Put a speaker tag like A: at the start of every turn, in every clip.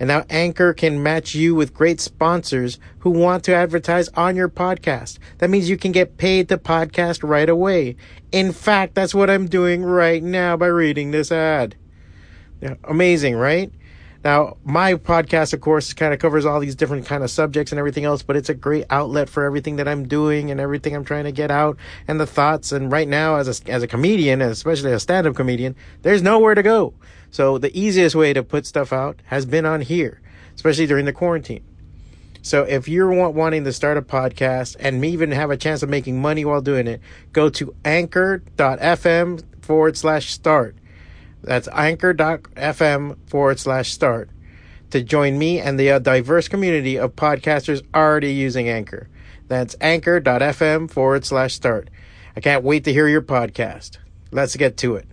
A: And now Anchor can match you with great sponsors who want to advertise on your podcast. That means you can get paid to podcast right away. In fact, that's what I'm doing right now by reading this ad. Yeah, amazing, right? Now, my podcast, of course, kind of covers all these different kind of subjects and everything else, but it's a great outlet for everything that I'm doing and everything I'm trying to get out and the thoughts. And right now, as a, as a comedian, especially a stand-up comedian, there's nowhere to go. So the easiest way to put stuff out has been on here, especially during the quarantine. So if you're wanting to start a podcast and even have a chance of making money while doing it, go to anchor.fm forward slash start. That's anchor.fm forward slash start to join me and the uh, diverse community of podcasters already using Anchor. That's anchor.fm forward slash start. I can't wait to hear your podcast. Let's get to it.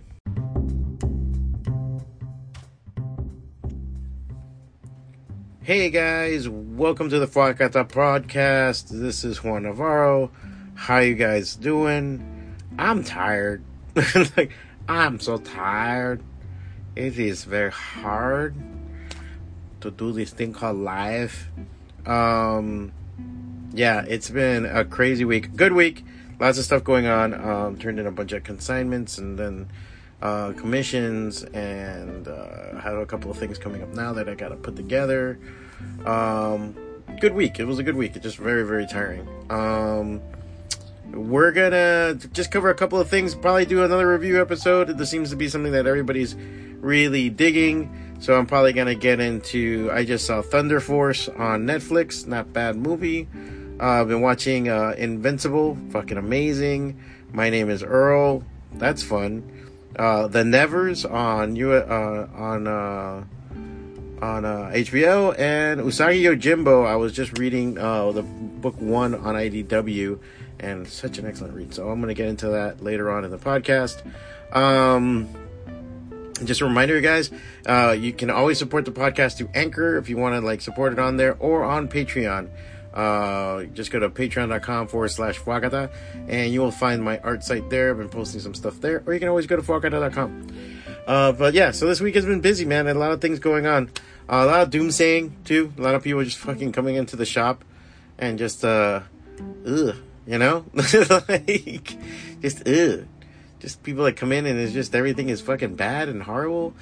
A: Hey guys, welcome to the Fwacata podcast. This is Juan Navarro. How you guys doing? I'm tired. like I'm so tired. It is very hard to do this thing called life. Um yeah, it's been a crazy week. Good week. Lots of stuff going on. Um turned in a bunch of consignments and then uh, commissions and uh, have a couple of things coming up now that I got to put together. Um, good week. It was a good week. It's just very, very tiring. Um, we're gonna just cover a couple of things. Probably do another review episode. This seems to be something that everybody's really digging. So I'm probably gonna get into. I just saw Thunder Force on Netflix. Not bad movie. Uh, I've been watching uh, Invincible. Fucking amazing. My name is Earl. That's fun. Uh, the Nevers on you uh, on uh, on uh, HBO and Usagi Yojimbo. I was just reading uh, the book one on IDW, and such an excellent read. So I'm going to get into that later on in the podcast. Um, just a reminder, guys, uh, you can always support the podcast through Anchor if you want to like support it on there or on Patreon. Uh, just go to patreon.com forward slash Fwacata and you will find my art site there. I've been posting some stuff there, or you can always go to fwacata.com. Uh, but yeah, so this week has been busy, man, a lot of things going on. Uh, a lot of doomsaying, too. A lot of people just fucking coming into the shop and just, uh, ugh, you know? like, just, ugh. Just people that come in and it's just everything is fucking bad and horrible.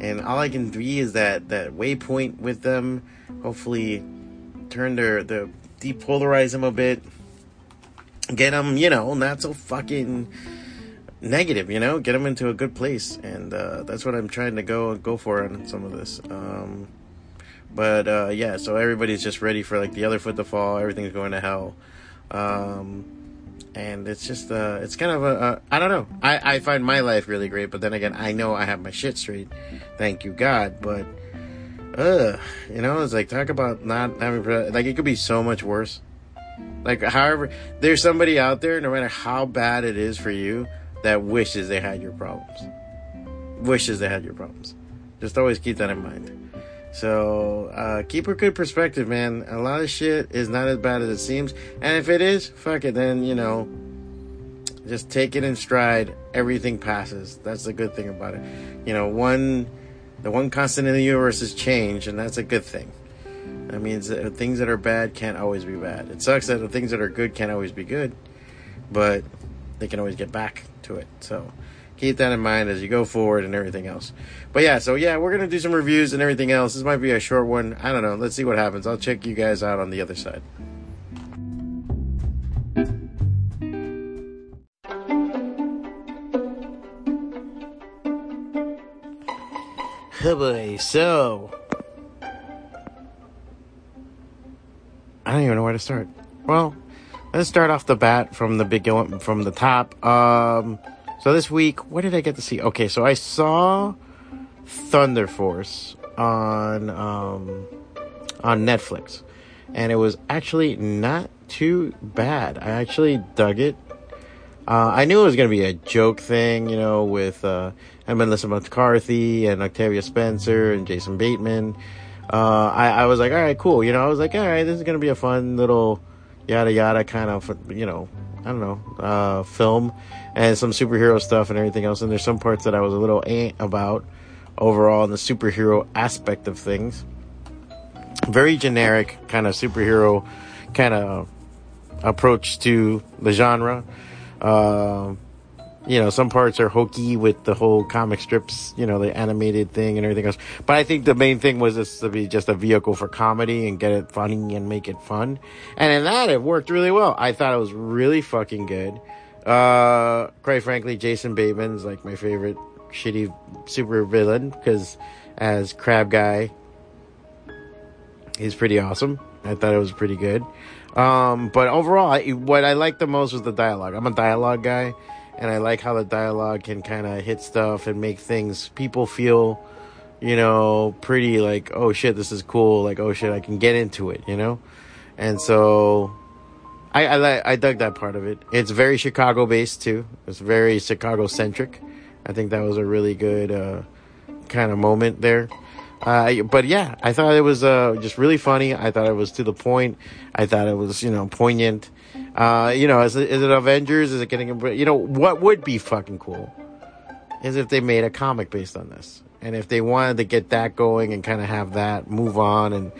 A: And all I can be is that, that waypoint with them. Hopefully, turn their, the depolarize them a bit. Get them, you know, not so fucking negative, you know, get them into a good place, and uh, that's what I'm trying to go go for on some of this. Um, but uh, yeah, so everybody's just ready for like the other foot to fall. Everything's going to hell, um, and it's just uh, it's kind of a, a I don't know. I I find my life really great, but then again, I know I have my shit straight. Thank you God, but. Ugh, you know, it's like talk about not having like it could be so much worse. Like, however, there's somebody out there, no matter how bad it is for you, that wishes they had your problems. Wishes they had your problems. Just always keep that in mind. So, uh, keep a good perspective, man. A lot of shit is not as bad as it seems. And if it is, fuck it, then, you know, just take it in stride. Everything passes. That's the good thing about it. You know, one, the one constant in the universe is change, and that's a good thing. That means that things that are bad can't always be bad. It sucks that the things that are good can't always be good, but they can always get back to it. So keep that in mind as you go forward and everything else. But yeah, so yeah, we're gonna do some reviews and everything else. This might be a short one. I don't know. Let's see what happens. I'll check you guys out on the other side. So I don't even know where to start. Well, let's start off the bat from the big from the top. Um, so this week, what did I get to see? Okay, so I saw Thunder Force. on um, on Netflix, and it was actually not too bad. I actually dug it. Uh, I knew it was going to be a joke thing, you know, with uh, Melissa McCarthy and Octavia Spencer and Jason Bateman. Uh, I, I was like, all right, cool. You know, I was like, all right, this is going to be a fun little yada yada kind of, you know, I don't know, uh, film and some superhero stuff and everything else. And there's some parts that I was a little eh about overall in the superhero aspect of things. Very generic kind of superhero kind of approach to the genre. Uh, you know, some parts are hokey with the whole comic strips, you know, the animated thing and everything else. But I think the main thing was this to be just a vehicle for comedy and get it funny and make it fun. And in that, it worked really well. I thought it was really fucking good. Uh, quite frankly, Jason Bateman's like my favorite shitty super villain because as Crab Guy, he's pretty awesome. I thought it was pretty good. Um, but overall, I, what I liked the most was the dialogue. I'm a dialogue guy, and I like how the dialogue can kind of hit stuff and make things people feel, you know, pretty like, oh shit, this is cool. Like, oh shit, I can get into it, you know. And so, I I, I dug that part of it. It's very Chicago based too. It's very Chicago centric. I think that was a really good uh, kind of moment there. Uh, but yeah, I thought it was uh, just really funny. I thought it was to the point. I thought it was you know poignant. Uh, you know, is it, is it Avengers? Is it getting you know what would be fucking cool is if they made a comic based on this, and if they wanted to get that going and kind of have that move on and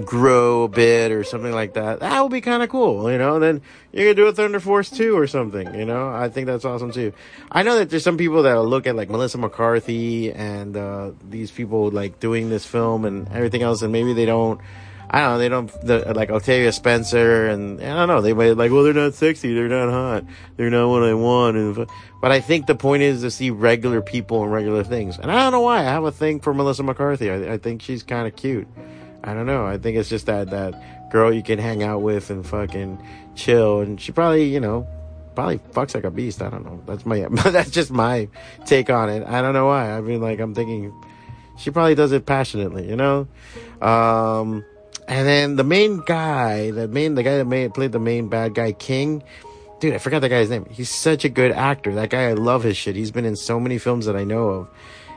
A: grow a bit or something like that. That would be kind of cool, you know. Then you could do a Thunder Force 2 or something, you know. I think that's awesome too. I know that there's some people that look at like Melissa McCarthy and uh, these people like doing this film and everything else, and maybe they don't. I don't know. They don't the, like Octavia Spencer, and I don't know. They might like, well, they're not sexy, they're not hot, they're not what I want. And, but I think the point is to see regular people and regular things. And I don't know why. I have a thing for Melissa McCarthy. I, I think she's kind of cute. I don't know. I think it's just that that girl you can hang out with and fucking chill, and she probably you know probably fucks like a beast. I don't know. That's my that's just my take on it. I don't know why. I mean, like I'm thinking she probably does it passionately, you know. Um, and then the main guy, the main the guy that made, played the main bad guy, King. Dude, I forgot that guy's name. He's such a good actor. That guy, I love his shit. He's been in so many films that I know of.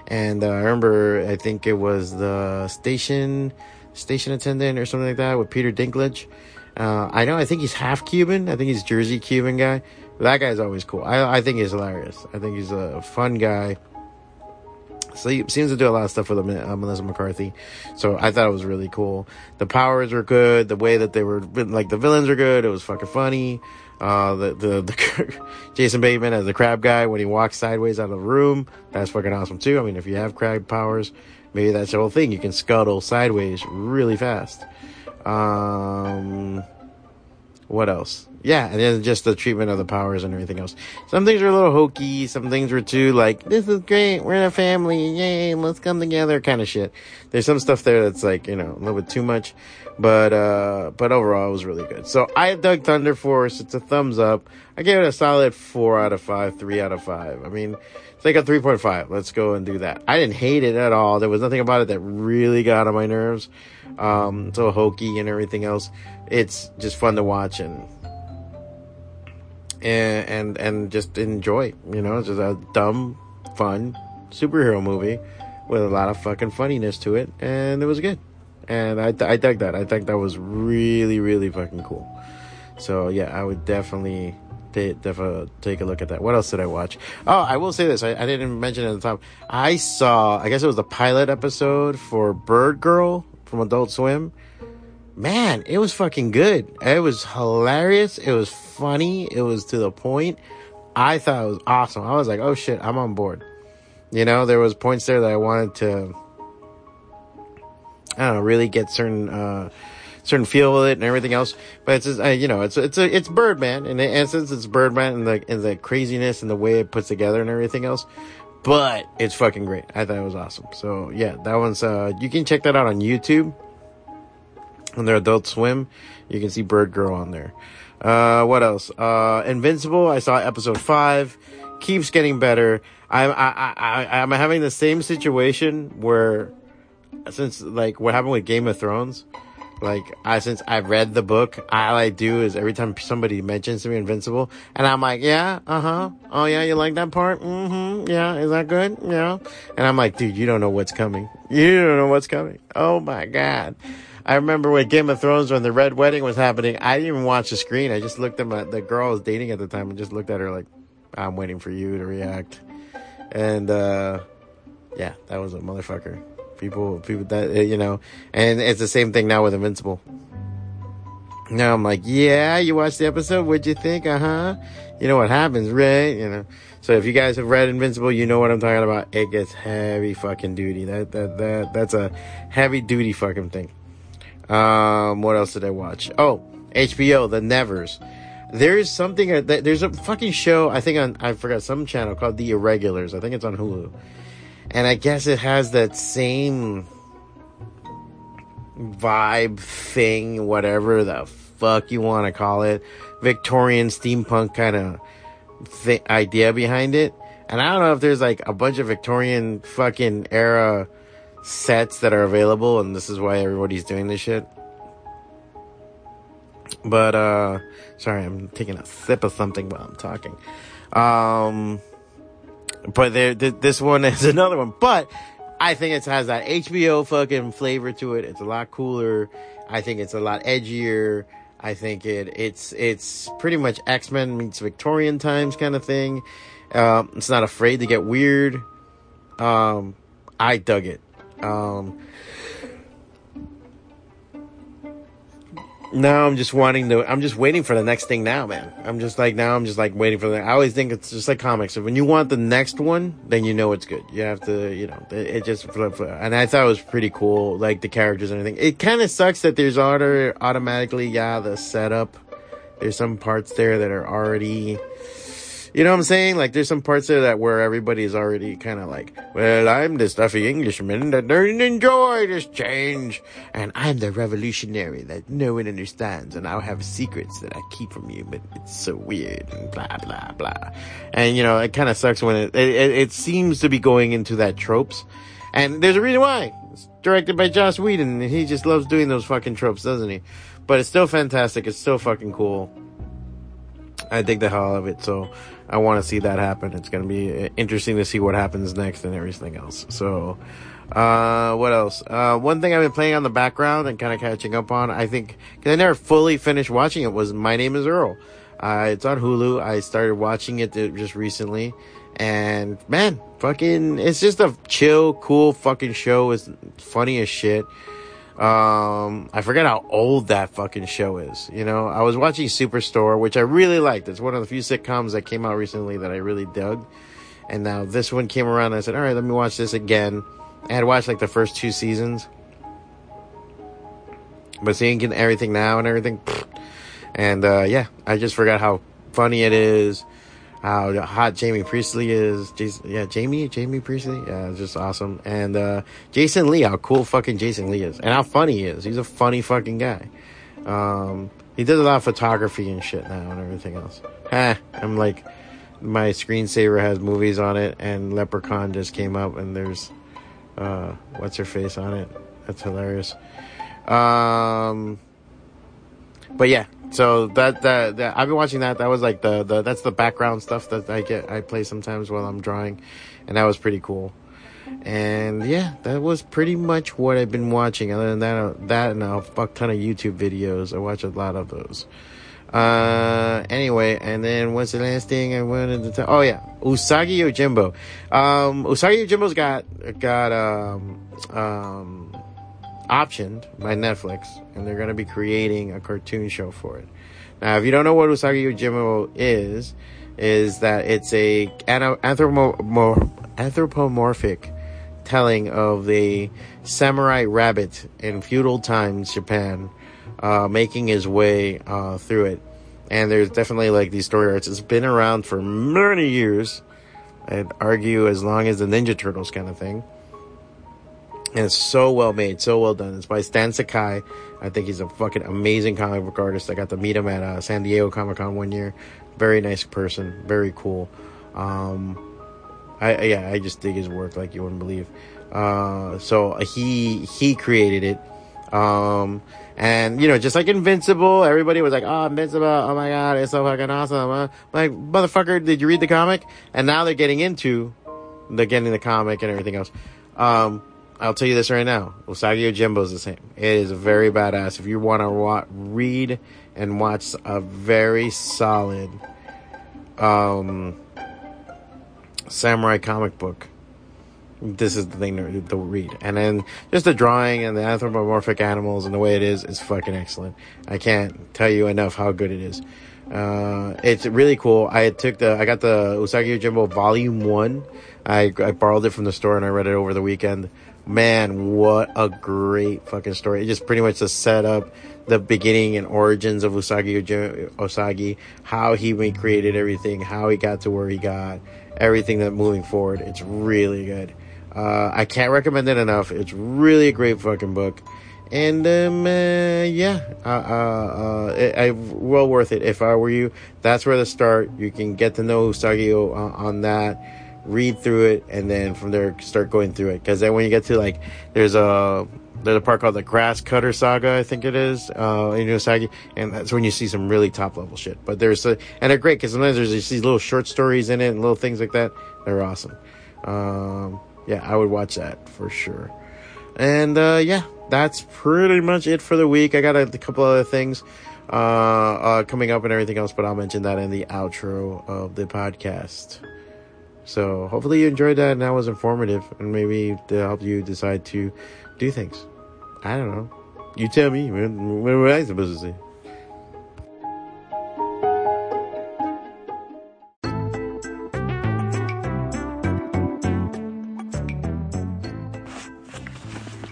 A: And uh, I remember, I think it was the station station attendant or something like that with Peter Dinklage. Uh, I know, I think he's half Cuban. I think he's Jersey Cuban guy. That guy's always cool. I, I think he's hilarious. I think he's a fun guy. So he seems to do a lot of stuff with uh, Melissa McCarthy. So I thought it was really cool. The powers were good. The way that they were, like the villains are good. It was fucking funny. Uh, the, the, the Jason Bateman as the crab guy when he walks sideways out of the room. That's fucking awesome too. I mean, if you have crab powers, maybe that's the whole thing. You can scuttle sideways really fast. Um, what else? Yeah, and then just the treatment of the powers and everything else. Some things are a little hokey. Some things were too like, this is great. We're in a family. Yay, let's come together kind of shit. There's some stuff there that's like, you know, a little bit too much. But, uh, but overall it was really good. So I dug Thunder Force. It's a thumbs up. I gave it a solid four out of five, three out of five. I mean, like a 3.5. Let's go and do that. I didn't hate it at all. There was nothing about it that really got on my nerves. Um, so hokey and everything else. It's just fun to watch and, and, and, and just enjoy, you know, it's just a dumb, fun superhero movie with a lot of fucking funniness to it. And it was good. And I, I dug that. I think that was really, really fucking cool. So yeah, I would definitely definitely take a look at that. What else did I watch? Oh, I will say this. I, I didn't mention it at the top. I saw, I guess it was the pilot episode for Bird Girl from Adult Swim. Man, it was fucking good. It was hilarious. It was funny. It was to the point. I thought it was awesome. I was like, oh shit, I'm on board. You know, there was points there that I wanted to, I don't know, really get certain, uh, certain feel with it and everything else. But it's just, you know, it's it's a, it's Birdman in essence. It's Birdman and the and the craziness and the way it puts together and everything else. But it's fucking great. I thought it was awesome. So yeah, that one's uh you can check that out on YouTube. On their Adult Swim, you can see Bird Girl on there. Uh, what else? Uh, Invincible. I saw episode five. Keeps getting better. I'm I, I I'm having the same situation where since like what happened with Game of Thrones, like I since I read the book, all I do is every time somebody mentions to me Invincible, and I'm like, yeah, uh huh, oh yeah, you like that part? Mm-hmm. Yeah, is that good? Yeah. And I'm like, dude, you don't know what's coming. You don't know what's coming. Oh my god. I remember with Game of Thrones when the Red Wedding was happening. I didn't even watch the screen. I just looked at my the girl I was dating at the time and just looked at her like, I'm waiting for you to react. And uh yeah, that was a motherfucker. People, people that you know, and it's the same thing now with Invincible. Now I'm like, yeah, you watched the episode. What'd you think? Uh huh. You know what happens, right? You know. So if you guys have read Invincible, you know what I'm talking about. It gets heavy fucking duty. That that that that's a heavy duty fucking thing. Um, what else did I watch? Oh, HBO, The Nevers. There's something. Uh, there's a fucking show. I think on I forgot some channel called The Irregulars. I think it's on Hulu, and I guess it has that same vibe thing, whatever the fuck you want to call it, Victorian steampunk kind of th- idea behind it. And I don't know if there's like a bunch of Victorian fucking era sets that are available, and this is why everybody's doing this shit. But uh sorry, I'm taking a sip of something while I'm talking. Um but there th- this one is another one. But I think it has that HBO fucking flavor to it. It's a lot cooler. I think it's a lot edgier. I think it it's it's pretty much X Men meets Victorian times kind of thing. Um, it's not afraid to get weird. Um, I dug it. Um, now I'm just wanting to. I'm just waiting for the next thing now, man. I'm just like now. I'm just like waiting for the. I always think it's just like comics. When you want the next one, then you know it's good. You have to, you know, it, it just. And I thought it was pretty cool, like the characters and everything. It kind of sucks that there's auto automatically, yeah, the setup. There's some parts there that are already you know what I'm saying? Like, there's some parts there that where everybody's already kind of like, well, I'm the stuffy Englishman that doesn't enjoy this change. And I'm the revolutionary that no one understands. And I'll have secrets that I keep from you, but it's so weird and blah, blah, blah. And, you know, it kind of sucks when it, it, it seems to be going into that tropes. And there's a reason why. It's directed by Joss Whedon, and he just loves doing those fucking tropes, doesn't he? But it's still fantastic. It's still fucking cool. I dig the hell out of it. So I want to see that happen. It's going to be interesting to see what happens next and everything else. So, uh, what else? Uh, one thing I've been playing on the background and kind of catching up on, I think, cause I never fully finished watching it was My Name is Earl. Uh, it's on Hulu. I started watching it just recently and man, fucking, it's just a chill, cool fucking show. It's funny as shit. Um, I forget how old that fucking show is. You know, I was watching Superstore, which I really liked. It's one of the few sitcoms that came out recently that I really dug. And now this one came around and I said, all right, let me watch this again. I had watched like the first two seasons. But seeing everything now and everything, and uh, yeah, I just forgot how funny it is how hot Jamie Priestley is. Jason, yeah, Jamie, Jamie Priestley. Yeah, just awesome. And, uh, Jason Lee, how cool fucking Jason Lee is. And how funny he is. He's a funny fucking guy. Um, he does a lot of photography and shit now and everything else. Ha, I'm like, my screensaver has movies on it and Leprechaun just came up and there's, uh, what's her face on it. That's hilarious. Um, but yeah, so that, that, that I've been watching that. That was like the, the that's the background stuff that I get I play sometimes while I'm drawing, and that was pretty cool. And yeah, that was pretty much what I've been watching. Other than that, that and a fuck ton of YouTube videos. I watch a lot of those. Uh, anyway, and then what's the last thing I wanted to tell? Oh yeah, Usagi Yojimbo. Um, Usagi Yojimbo's got got um um optioned by Netflix, and they're going to be creating a cartoon show for it. Now, if you don't know what Usagi Yojimbo is, is that it's a anthropomorphic telling of the samurai rabbit in feudal times Japan, uh, making his way uh, through it. And there's definitely like these story arts. It's been around for many years. I'd argue as long as the Ninja Turtles kind of thing. And it's so well made, so well done. It's by Stan Sakai. I think he's a fucking amazing comic book artist. I got to meet him at uh, San Diego Comic Con one year. Very nice person, very cool. Um, I yeah, I just dig his work like you wouldn't believe. Uh, so he he created it. Um, and you know, just like Invincible, everybody was like, "Oh, Invincible! Oh my god, it's so fucking awesome!" Uh, like, motherfucker, did you read the comic? And now they're getting into, they're getting the comic and everything else. Um, I'll tell you this right now: Usagi Yojimbo is the same. It is very badass. If you want to wa- read and watch a very solid, um, samurai comic book this is the thing to, to, read. And then just the drawing and the anthropomorphic animals and the way it is is fucking excellent. I can't tell you enough how good it is. Uh, it's really cool. I took the, I got the Usagi Yojimbo Volume 1. I, I borrowed it from the store and I read it over the weekend. Man, what a great fucking story. It just pretty much just set up the beginning and origins of Usagi Usagi, how he recreated everything, how he got to where he got, everything that moving forward. It's really good. Uh, I can't recommend it enough. It's really a great fucking book. And, um, uh, yeah, uh, uh, uh I, well worth it. If I were you, that's where to start. You can get to know Usagi on, on that, read through it, and then from there start going through it. Cause then when you get to like, there's a, there's a part called the Grass Cutter Saga, I think it is, uh, in Usagi, and that's when you see some really top level shit. But there's a, and they're great because sometimes there's these little short stories in it and little things like that. They're awesome. Um, yeah, I would watch that for sure. And uh, yeah, that's pretty much it for the week. I got a, a couple other things uh, uh, coming up and everything else, but I'll mention that in the outro of the podcast. So hopefully you enjoyed that and that was informative and maybe to help you decide to do things. I don't know. You tell me. What, what I supposed to say?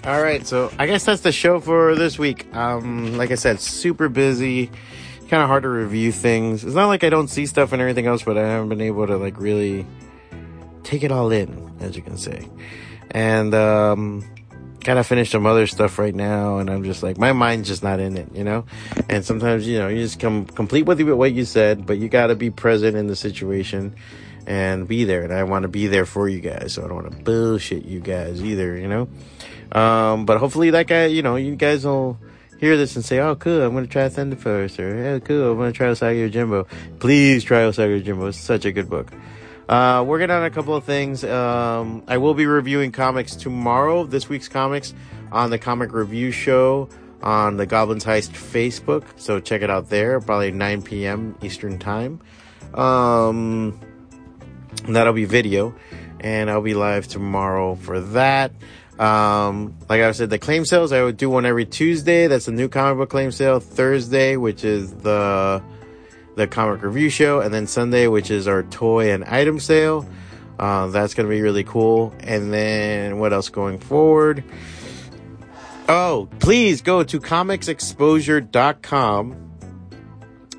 A: All right, so I guess that's the show for this week. Um, like I said, super busy, kind of hard to review things. It's not like I don't see stuff and everything else, but I haven't been able to like really take it all in, as you can say. And um, kind of finish some other stuff right now, and I'm just like my mind's just not in it, you know. And sometimes you know you just come complete with what you said, but you got to be present in the situation and be there. And I want to be there for you guys, so I don't want to bullshit you guys either, you know. Um, but hopefully that guy, you know, you guys will hear this and say, oh, cool, I'm to try Thunder Force, or, hey, cool, I'm to try Usagi Jimbo. Please try Usagi Jimbo. It's such a good book. Uh, working on a couple of things. Um, I will be reviewing comics tomorrow, this week's comics, on the Comic Review Show on the Goblins Heist Facebook. So check it out there, probably 9 p.m. Eastern Time. Um, that'll be video, and I'll be live tomorrow for that. Um, like I said, the claim sales, I would do one every Tuesday. That's a new comic book claim sale. Thursday, which is the, the comic review show. And then Sunday, which is our toy and item sale. Uh, that's going to be really cool. And then what else going forward? Oh, please go to comicxposure.com.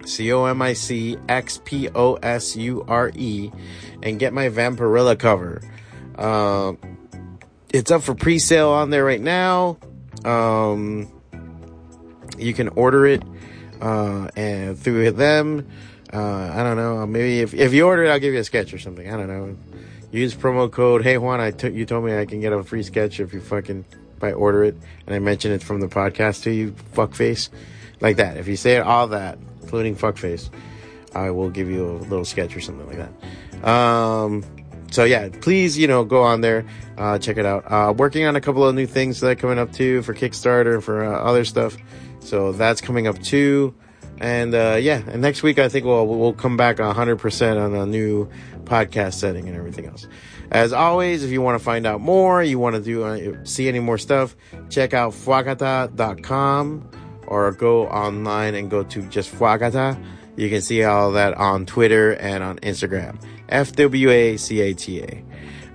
A: C O M I C X P O S U R E and get my Vampirella cover. Uh, it's up for pre-sale on there right now. Um, you can order it uh, and through them. Uh, I don't know. Maybe if if you order it, I'll give you a sketch or something. I don't know. Use promo code Hey Juan. I t- you told me I can get a free sketch if you fucking if I order it, and I mention it from the podcast to you, fuckface, like that. If you say all that, including fuckface, I will give you a little sketch or something like that. Um, so yeah, please, you know, go on there, uh, check it out. Uh, working on a couple of new things that are coming up too for Kickstarter for uh, other stuff. So that's coming up too. And, uh, yeah, and next week I think we'll, we'll come back 100% on a new podcast setting and everything else. As always, if you want to find out more, you want to do, uh, see any more stuff, check out fwacata.com or go online and go to just fwacata. You can see all that on Twitter and on Instagram. F W A C A T A.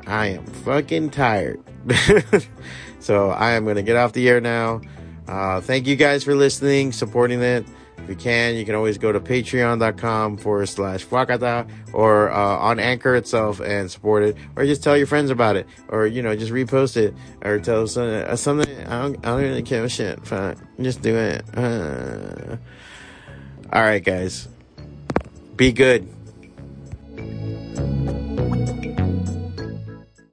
A: I am fucking tired. so I am going to get off the air now. Uh, thank you guys for listening, supporting it. If you can, you can always go to patreon.com forward slash Fwacata or uh, on Anchor itself and support it. Or just tell your friends about it. Or, you know, just repost it. Or tell some, uh, something. I don't, I don't really care shit. Fine. Just do it. Uh. All right, guys. Be good.